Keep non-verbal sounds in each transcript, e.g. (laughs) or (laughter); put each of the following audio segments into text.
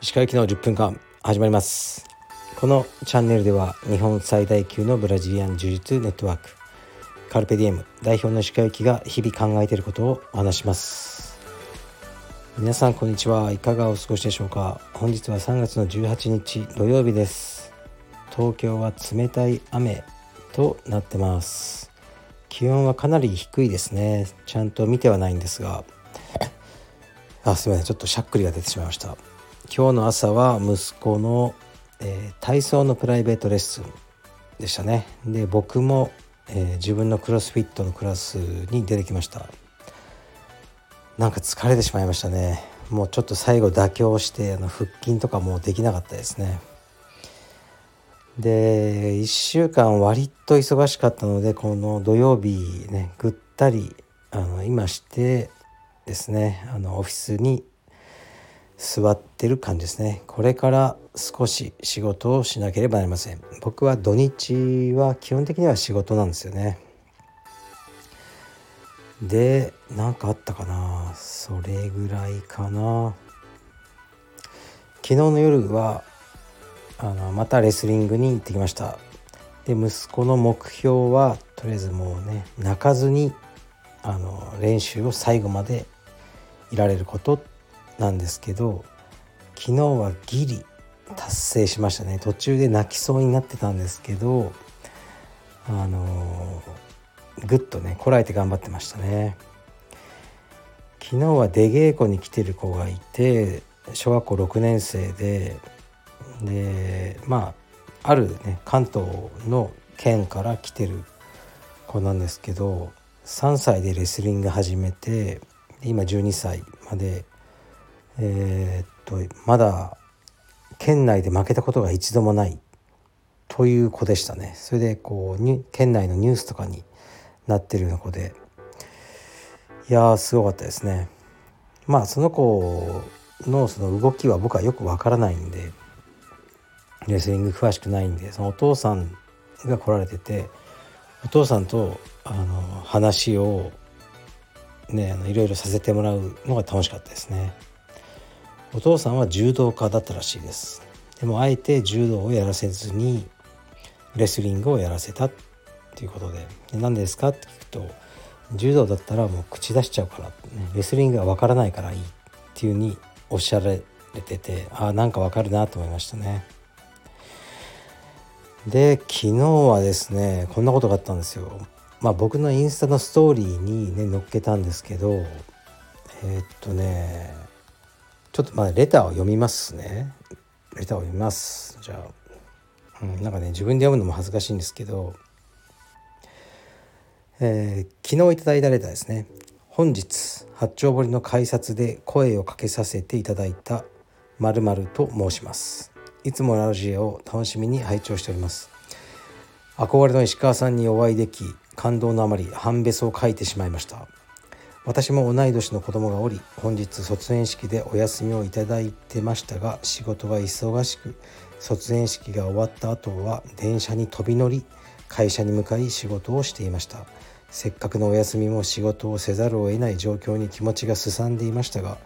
石川行きの10分間始まります。このチャンネルでは日本最大級のブラジリアン柔術ネットワークカルペディエム代表の石川行きが日々考えていることをお話します。皆さんこんにちは。いかがお過ごしでしょうか。本日は3月の18日土曜日です。東京は冷たい雨となってます。気温はかなり低いですね。ちゃんと見てはないんですが。あすみません。ちょっとしゃっくりが出てしまいました。今日の朝は息子の、えー、体操のプライベートレッスンでしたね。で僕も、えー、自分のクロスフィットのクラスに出てきました。なんか疲れてしまいましたね。もうちょっと最後妥協してあの腹筋とかもできなかったですね。で1週間割と忙しかったのでこの土曜日ねぐったりあの今してですねあのオフィスに座ってる感じですね。これから少し仕事をしなければなりません。僕は土日は基本的には仕事なんですよね。で何かあったかな。それぐらいかな。昨日の夜はあのまたレスリングに行ってきました。で息子の目標はとりあえずもうね泣かずにあの練習を最後までいられることなんですけど昨日はギリ達成しましたね。途中で泣きそうになってたんですけどあのぐっとねこらえて頑張ってましたね。昨日は出稽古に来てる子がいて小学校6年生ででまああるね関東の県から来てる子なんですけど3歳でレスリング始めて今12歳までえー、っとまだ県内で負けたことが一度もないという子でしたね。それでこうに県内のニュースとかになってるような子で。いやすごかったですね。まあその子のその動きは僕はよくわからないんでレスリング詳しくないんでそのお父さんが来られててお父さんとあの話をねあのいろいろさせてもらうのが楽しかったですね。お父さんは柔道家だったらしいです。でもあえて柔道をやらせずにレスリングをやらせたっていうことで。で何ですかって聞くと柔道だったらもう口出しちゃうから、ね、レスリングがわからないからいいっていうふうにおっしゃられててああなんかわかるなと思いましたね。で昨日はですねこんなことがあったんですよ。まあ僕のインスタのストーリーにね載っけたんですけどえー、っとねちょっとまあレターを読みますね。レターを読みます。じゃあ、うん、なんかね自分で読むのも恥ずかしいんですけど、えー、昨日いただいたレターですね。本日八丁堀の改札で声をかけさせていただいたまると申します。いつもラジオを楽しみに拝聴しております。憧れの石川さんにお会いでき感動のあまり半べそを書いてしまいました。私も同い年の子供がおり本日卒園式でお休みをいただいてましたが仕事が忙しく卒園式が終わった後は電車に飛び乗り会社に向かい仕事をしていました。せっかくのお休みも仕事をせざるを得ない状況に気持ちがすさんでいましたが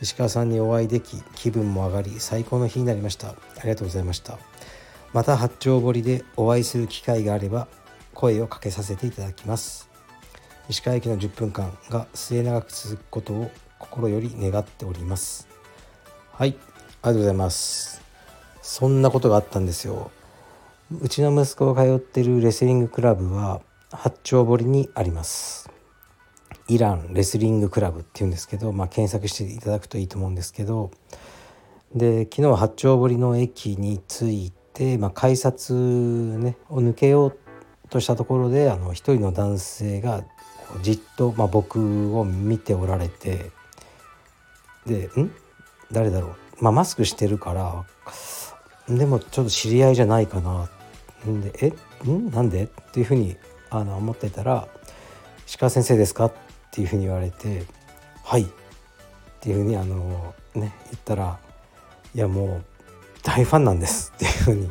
石川さんにお会いでき気分も上がり最高の日になりました。ありがとうございました。また八丁堀でお会いする機会があれば声をかけさせていただきます。石川駅の10分間が末永く続くことを心より願っております。はいありがとうございます。そんなことがあったんですよ。うちの息子が通ってるレスリングクラブは八丁堀にあります。イランレスリングクラブっていうんですけど、まあ、検索していただくといいと思うんですけどで昨日八丁堀の駅に着いて、まあ、改札、ね、を抜けようとしたところであの一人の男性がじっと、まあ、僕を見ておられてで「ん？誰だろう?」まあマスクしてるからでもちょっと知り合いじゃないかなで「え？ん？なんで?」っていうふうにあの思ってたら「石川先生ですか?」っていうふうに言われて「はい」っていうふうにあのね言ったら「いやもう大ファンなんです」っていうふうに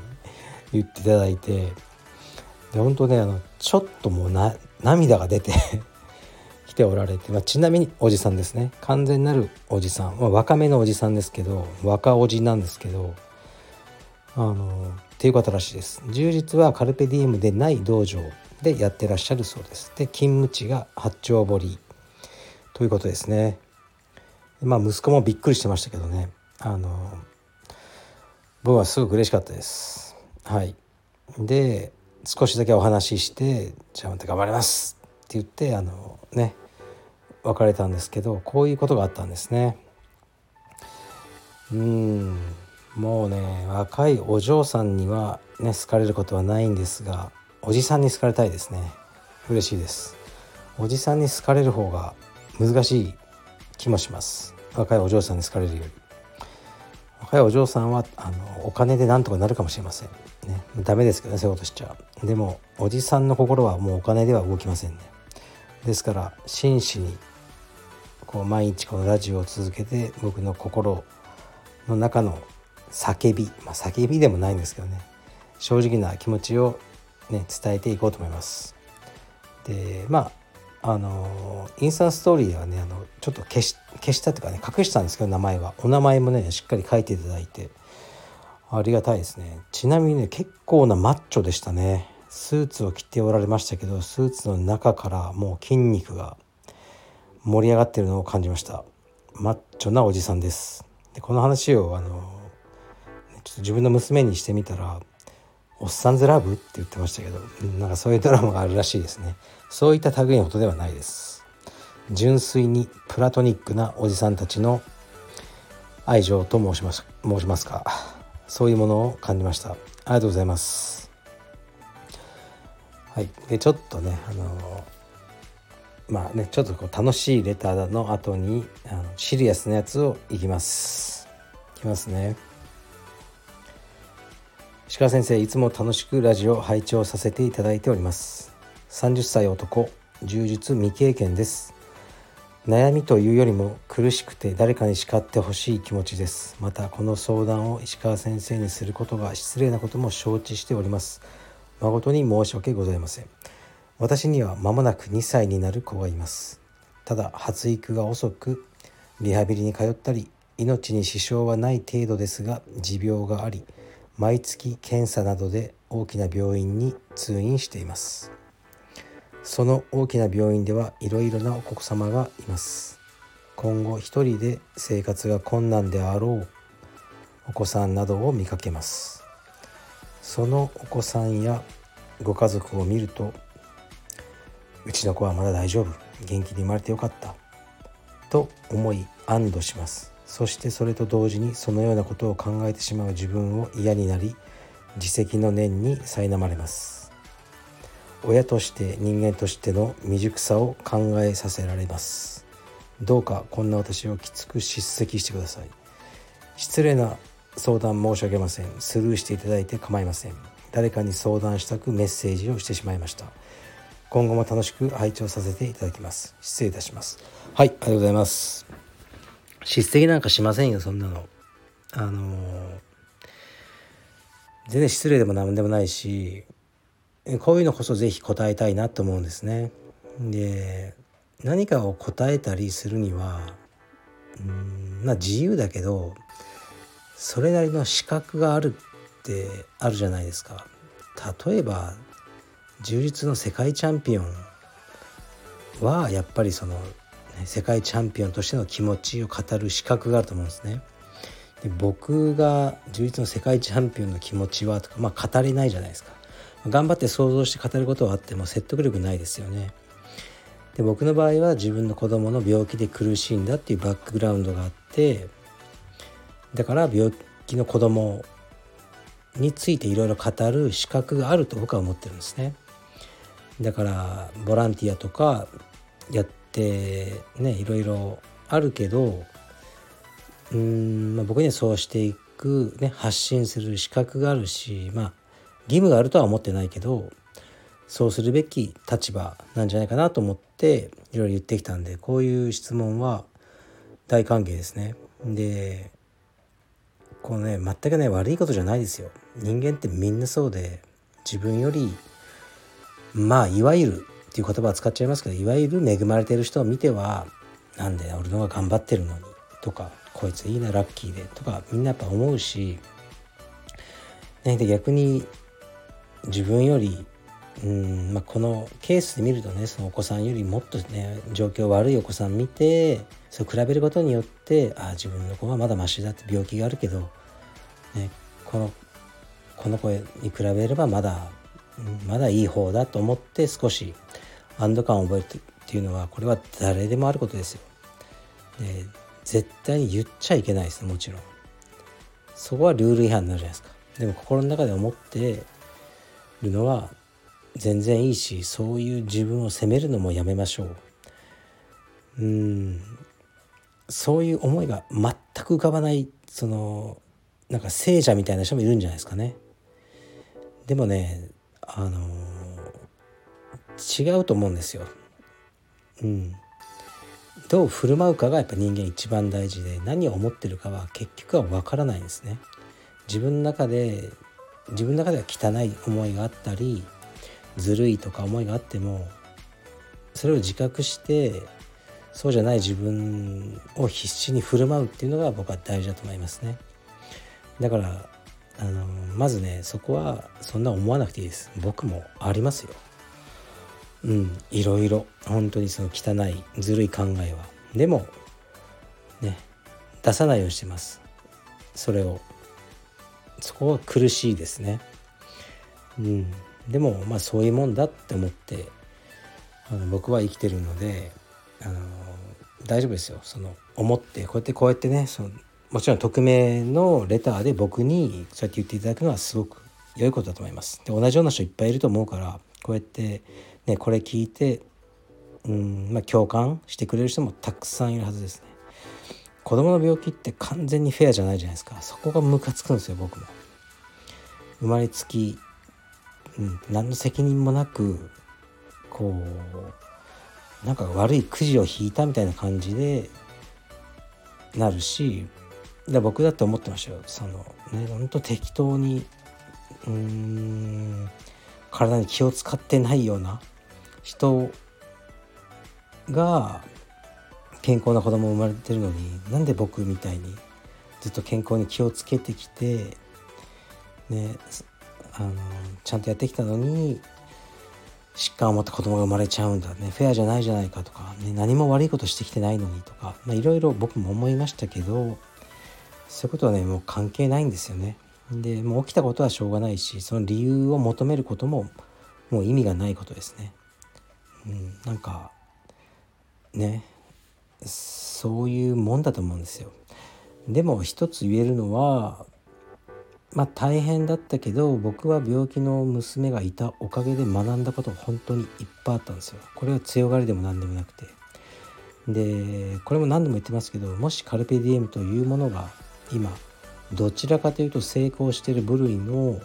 言っていただいてで本当ねあのちょっともうな涙が出て (laughs) 来ておられて、まあ、ちなみにおじさんですね完全なるおじさん、まあ、若めのおじさんですけど若おじなんですけどあのっていう方らしいです。充実はカルペディウムでない道場でやってらっしゃるそうです。で勤務地が八丁堀。ということですね。まあ息子もびっくりしてましたけどね。あの僕はすごく嬉しかったです。はい。で少しだけお話しして「じゃあまた頑張ります」って言ってあのね別れたんですけどこういうことがあったんですね。うん。もうね若いお嬢さんにはね好かれることはないんですがおじさんに好かれたいですね。嬉しいです。おじさんに好かれる方が難しい気もします。若いお嬢さんに好かれるより。若いお嬢さんはあのお金でなんとかなるかもしれません。ね。ダメですけどねそういうことしちゃう。でもおじさんの心はもうお金では動きませんね。ですから真摯にこう毎日このラジオを続けて僕の心の中の叫び、まあ、叫びでもないんですけどね。正直な気持ちを、ね、伝えていこうと思います。でまああのインスタストーリーではねあのちょっと消し消したというかね隠したんですけど名前は。お名前もねしっかり書いていただいて。ありがたいですね。ちなみにね結構なマッチョでしたね。スーツを着ておられましたけどスーツの中からもう筋肉が盛り上がってるのを感じました。マッチョなおじさんです。でこの話をあのちょっと自分の娘にしてみたら「おっさんずラブ?」って言ってましたけどなんかそういうドラマがあるらしいですね。そういった類のことではないです。純粋にプラトニックなおじさんたちの愛情と申します申しますか。そういうものを感じました。ありがとうございます。はい。でちょっとねあのまあねちょっとこう楽しいレターの後にあのシリアスなやつをいきます。いきますね。鹿先生いつも楽しくラジオ拝聴させていただいております。30歳男充実未経験です。悩みというよりも苦しくて誰かに叱ってほしい気持ちです。またこの相談を石川先生にすることが失礼なことも承知しております。誠に申し訳ございません。私には間もなく2歳になる子がいます。ただ発育が遅くリハビリに通ったり命に支障はない程度ですが持病があり毎月検査などで大きな病院に通院しています。その大きな病院ではいろいろなお子様がいます。今後一人で生活が困難であろうお子さんなどを見かけます。そのお子さんやご家族を見るとうちの子はまだ大丈夫。元気に生まれてよかったと思い安堵します。そしてそれと同時にそのようなことを考えてしまう自分を嫌になり自責の念に苛まれます。親として人間としての未熟さを考えさせられます。どうかこんな私をきつく叱責してください。失礼な相談申し上げません。スルーしていただいて構いません。誰かに相談したくメッセージをしてしまいました。今後も楽しく拝聴させていただきます。失礼いたします。はいありがとうございます。叱責なんかしませんよそんなの。あのー、全然失礼でも何でもないしこういうのこそ是非答えたいなと思うんですね。で何かを答えたりするにはうんまあ自由だけどそれなりの資格があるってあるじゃないですか。例えば充実の世界チャンピオンはやっぱりその世界チャンピオンとしての気持ちを語る資格があると思うんですね。で僕が充実の世界チャンピオンの気持ちはとか、まあ、語れないじゃないですか。頑張って想像して語ることはあっても説得力ないですよね。で僕の場合は自分の子供の病気で苦しいんだっていうバックグラウンドがあってだから病気の子供についていろいろ語る資格があると僕は思ってるんですね。だからボランティアとかやってねいろいろあるけどうん、まあ、僕にはそうしていく、ね、発信する資格があるしまあ義務があるとは思ってないけどそうするべき立場なんじゃないかなと思っていろいろ言ってきたんでこういう質問は大歓迎ですね。でこのね全くね悪いことじゃないですよ人間ってみんなそうで自分よりまあいわゆるっていう言葉を使っちゃいますけどいわゆる恵まれてる人を見てはなんで俺の方が頑張ってるのにとかこいついいなラッキーでとかみんなやっぱ思うし、ね、で逆に自分よりうんまあ、このケースで見るとねそのお子さんよりもっとね状況悪いお子さん見てそれ比べることによってああ自分の子はまだマシだって病気があるけど、ね、このこの子に比べればまだまだいい方だと思って少し安堵感を覚えるっていうのはこれは誰でもあることですよ。で絶対に言っちゃいけないですもちろん。そこはルール違反になるじゃないですか。でも心の中で思ってるのは全然いいしそういう自分を責めるのもやめましょう。うんそういう思いが全く浮かばないそのなんか聖者みたいな人もいるんじゃないですかね。でもねあの違うと思うんですよ。うん、どう振る舞うかがやっぱ人間一番大事で何を思ってるかは結局は分からないんですね。自分の中で自分の中では汚い思いがあったりずるいとか思いがあってもそれを自覚してそうじゃない自分を必死に振る舞うっていうのが僕は大事だと思いますね。だからあのまずねそこはそんな思わなくていいです。僕もありますよ。うんいろいろ。本当にその汚いずるい考えは。でもね出さないようにしてます。それを。そこは苦しいですね。うん。でもまあそういうもんだって思ってあの僕は生きてるのであの大丈夫ですよ。その思ってこうやってこうやってねそのもちろん匿名のレターで僕にそうやって言っていただくのはすごく良いことだと思います。で同じような人いっぱいいると思うからこうやってねこれ聞いてうんまあ共感してくれる人もたくさんいるはずですね。子供の病気って完全にフェアじゃないじゃないですか。そこがムカつくんですよ僕も。生まれつき、うん、何の責任もなくこうなんか悪いくじを引いたみたいな感じでなるしで僕だって思ってましたよ。そのねほんと適当にうん体に気を使ってないような人が健康な子供生まれてるのになんで僕みたいにずっと健康に気をつけてきてねあのちゃんとやってきたのに疾患を持った子供が生まれちゃうんだねフェアじゃないじゃないかとか、ね、何も悪いことしてきてないのにとかいろいろ僕も思いましたけどそういうことはねもう関係ないんですよね。でもう起きたことはしょうがないしその理由を求めることももう意味がないことですね。うん、なんかねそういうもんだと思うんですよ。でも一つ言えるのはまあ大変だったけど僕は病気の娘がいたおかげで学んだこと本当にいっぱいあったんですよ。これは強がりでも何でもなくて。でこれも何度も言ってますけどもしカルペディエムというものが今どちらかというと成功している部類の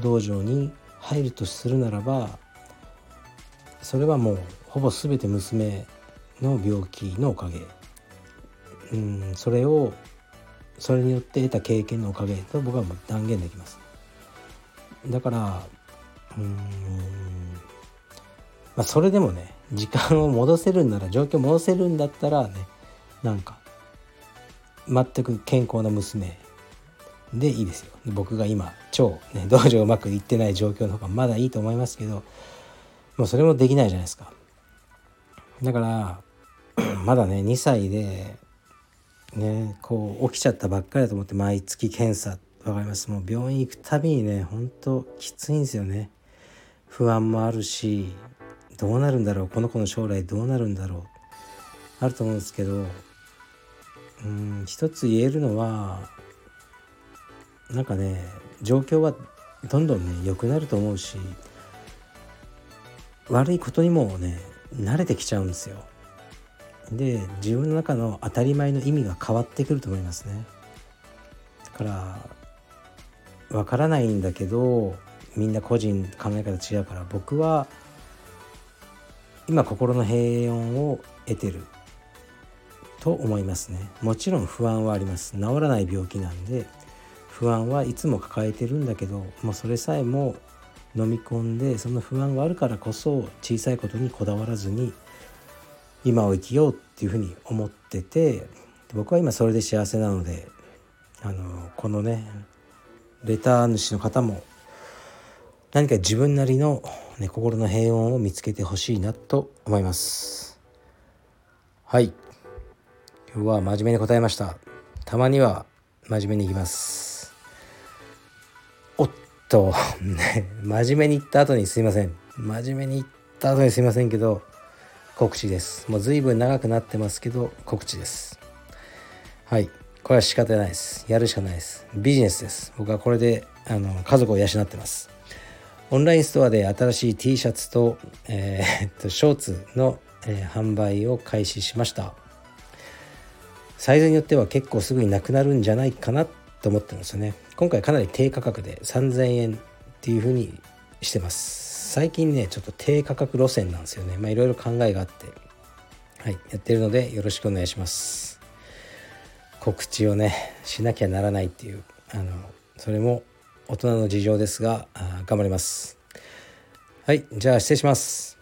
道場に入るとするならばそれはもうほぼ全て娘の病気のおかげ。うんそれをそれによって得た経験のおかげと僕はもう断言できます。だからうんまあそれでもね時間を戻せるんなら状況を戻せるんだったらねなんか全く健康な娘。でいいですよ。僕が今超、ね、(laughs) 道場うまくいってない状況の方がまだいいと思いますけどもうそれもできないじゃないですか。だから (clears throat) まだね2歳でねこう起きちゃったばっかりだと思って毎月検査わかります。もう病院行くたびにねほんときついんですよね。不安もあるしどうなるんだろう。この子の将来どうなるんだろう。あると思うんですけどうん一つ言えるのはなんかね状況はどんどんね良くなると思うし悪いことにもね慣れてきちゃうんですよ。で自分の中の当たり前の意味が変わってくると思いますね。だからわからないんだけどみんな個人考え方違うから僕は今心の平穏を得てると思いますね。もちろん不安はあります。治らない病気なんで不安はいつも抱えてるんだけどもうそれさえも飲み込んでその不安があるからこそ小さいことにこだわらずに今を生きようっていうふうに思ってて僕は今それで幸せなのであのこのねレター主の方も何か自分なりの、ね、心の平穏を見つけてほしいなと思います。はい。今日は真面目に答えました。たまには真面目にいきます。おっと。(laughs) 真面目に言った後にすいません。真面目に言った後にすいませんけど告知です。もう随分長くなってますけど告知です。はい。これは仕方ないです。やるしかないです。ビジネスです。僕はこれであの家族を養ってます。オンラインストアで新しい T シャツと,、えー、っとショーツの、えー、販売を開始しました。サイズによっては結構すぐになくなるんじゃないかなと思ってるんですよね。今回かなり低価格で3000円っていう風にしてます。最近ねちょっと低価格路線なんですよね。まあいろいろ考えがあってはいやってるのでよろしくお願いします。告知をねしなきゃならないっていうあのそれも大人の事情ですが頑張ります。はいじゃあ失礼します。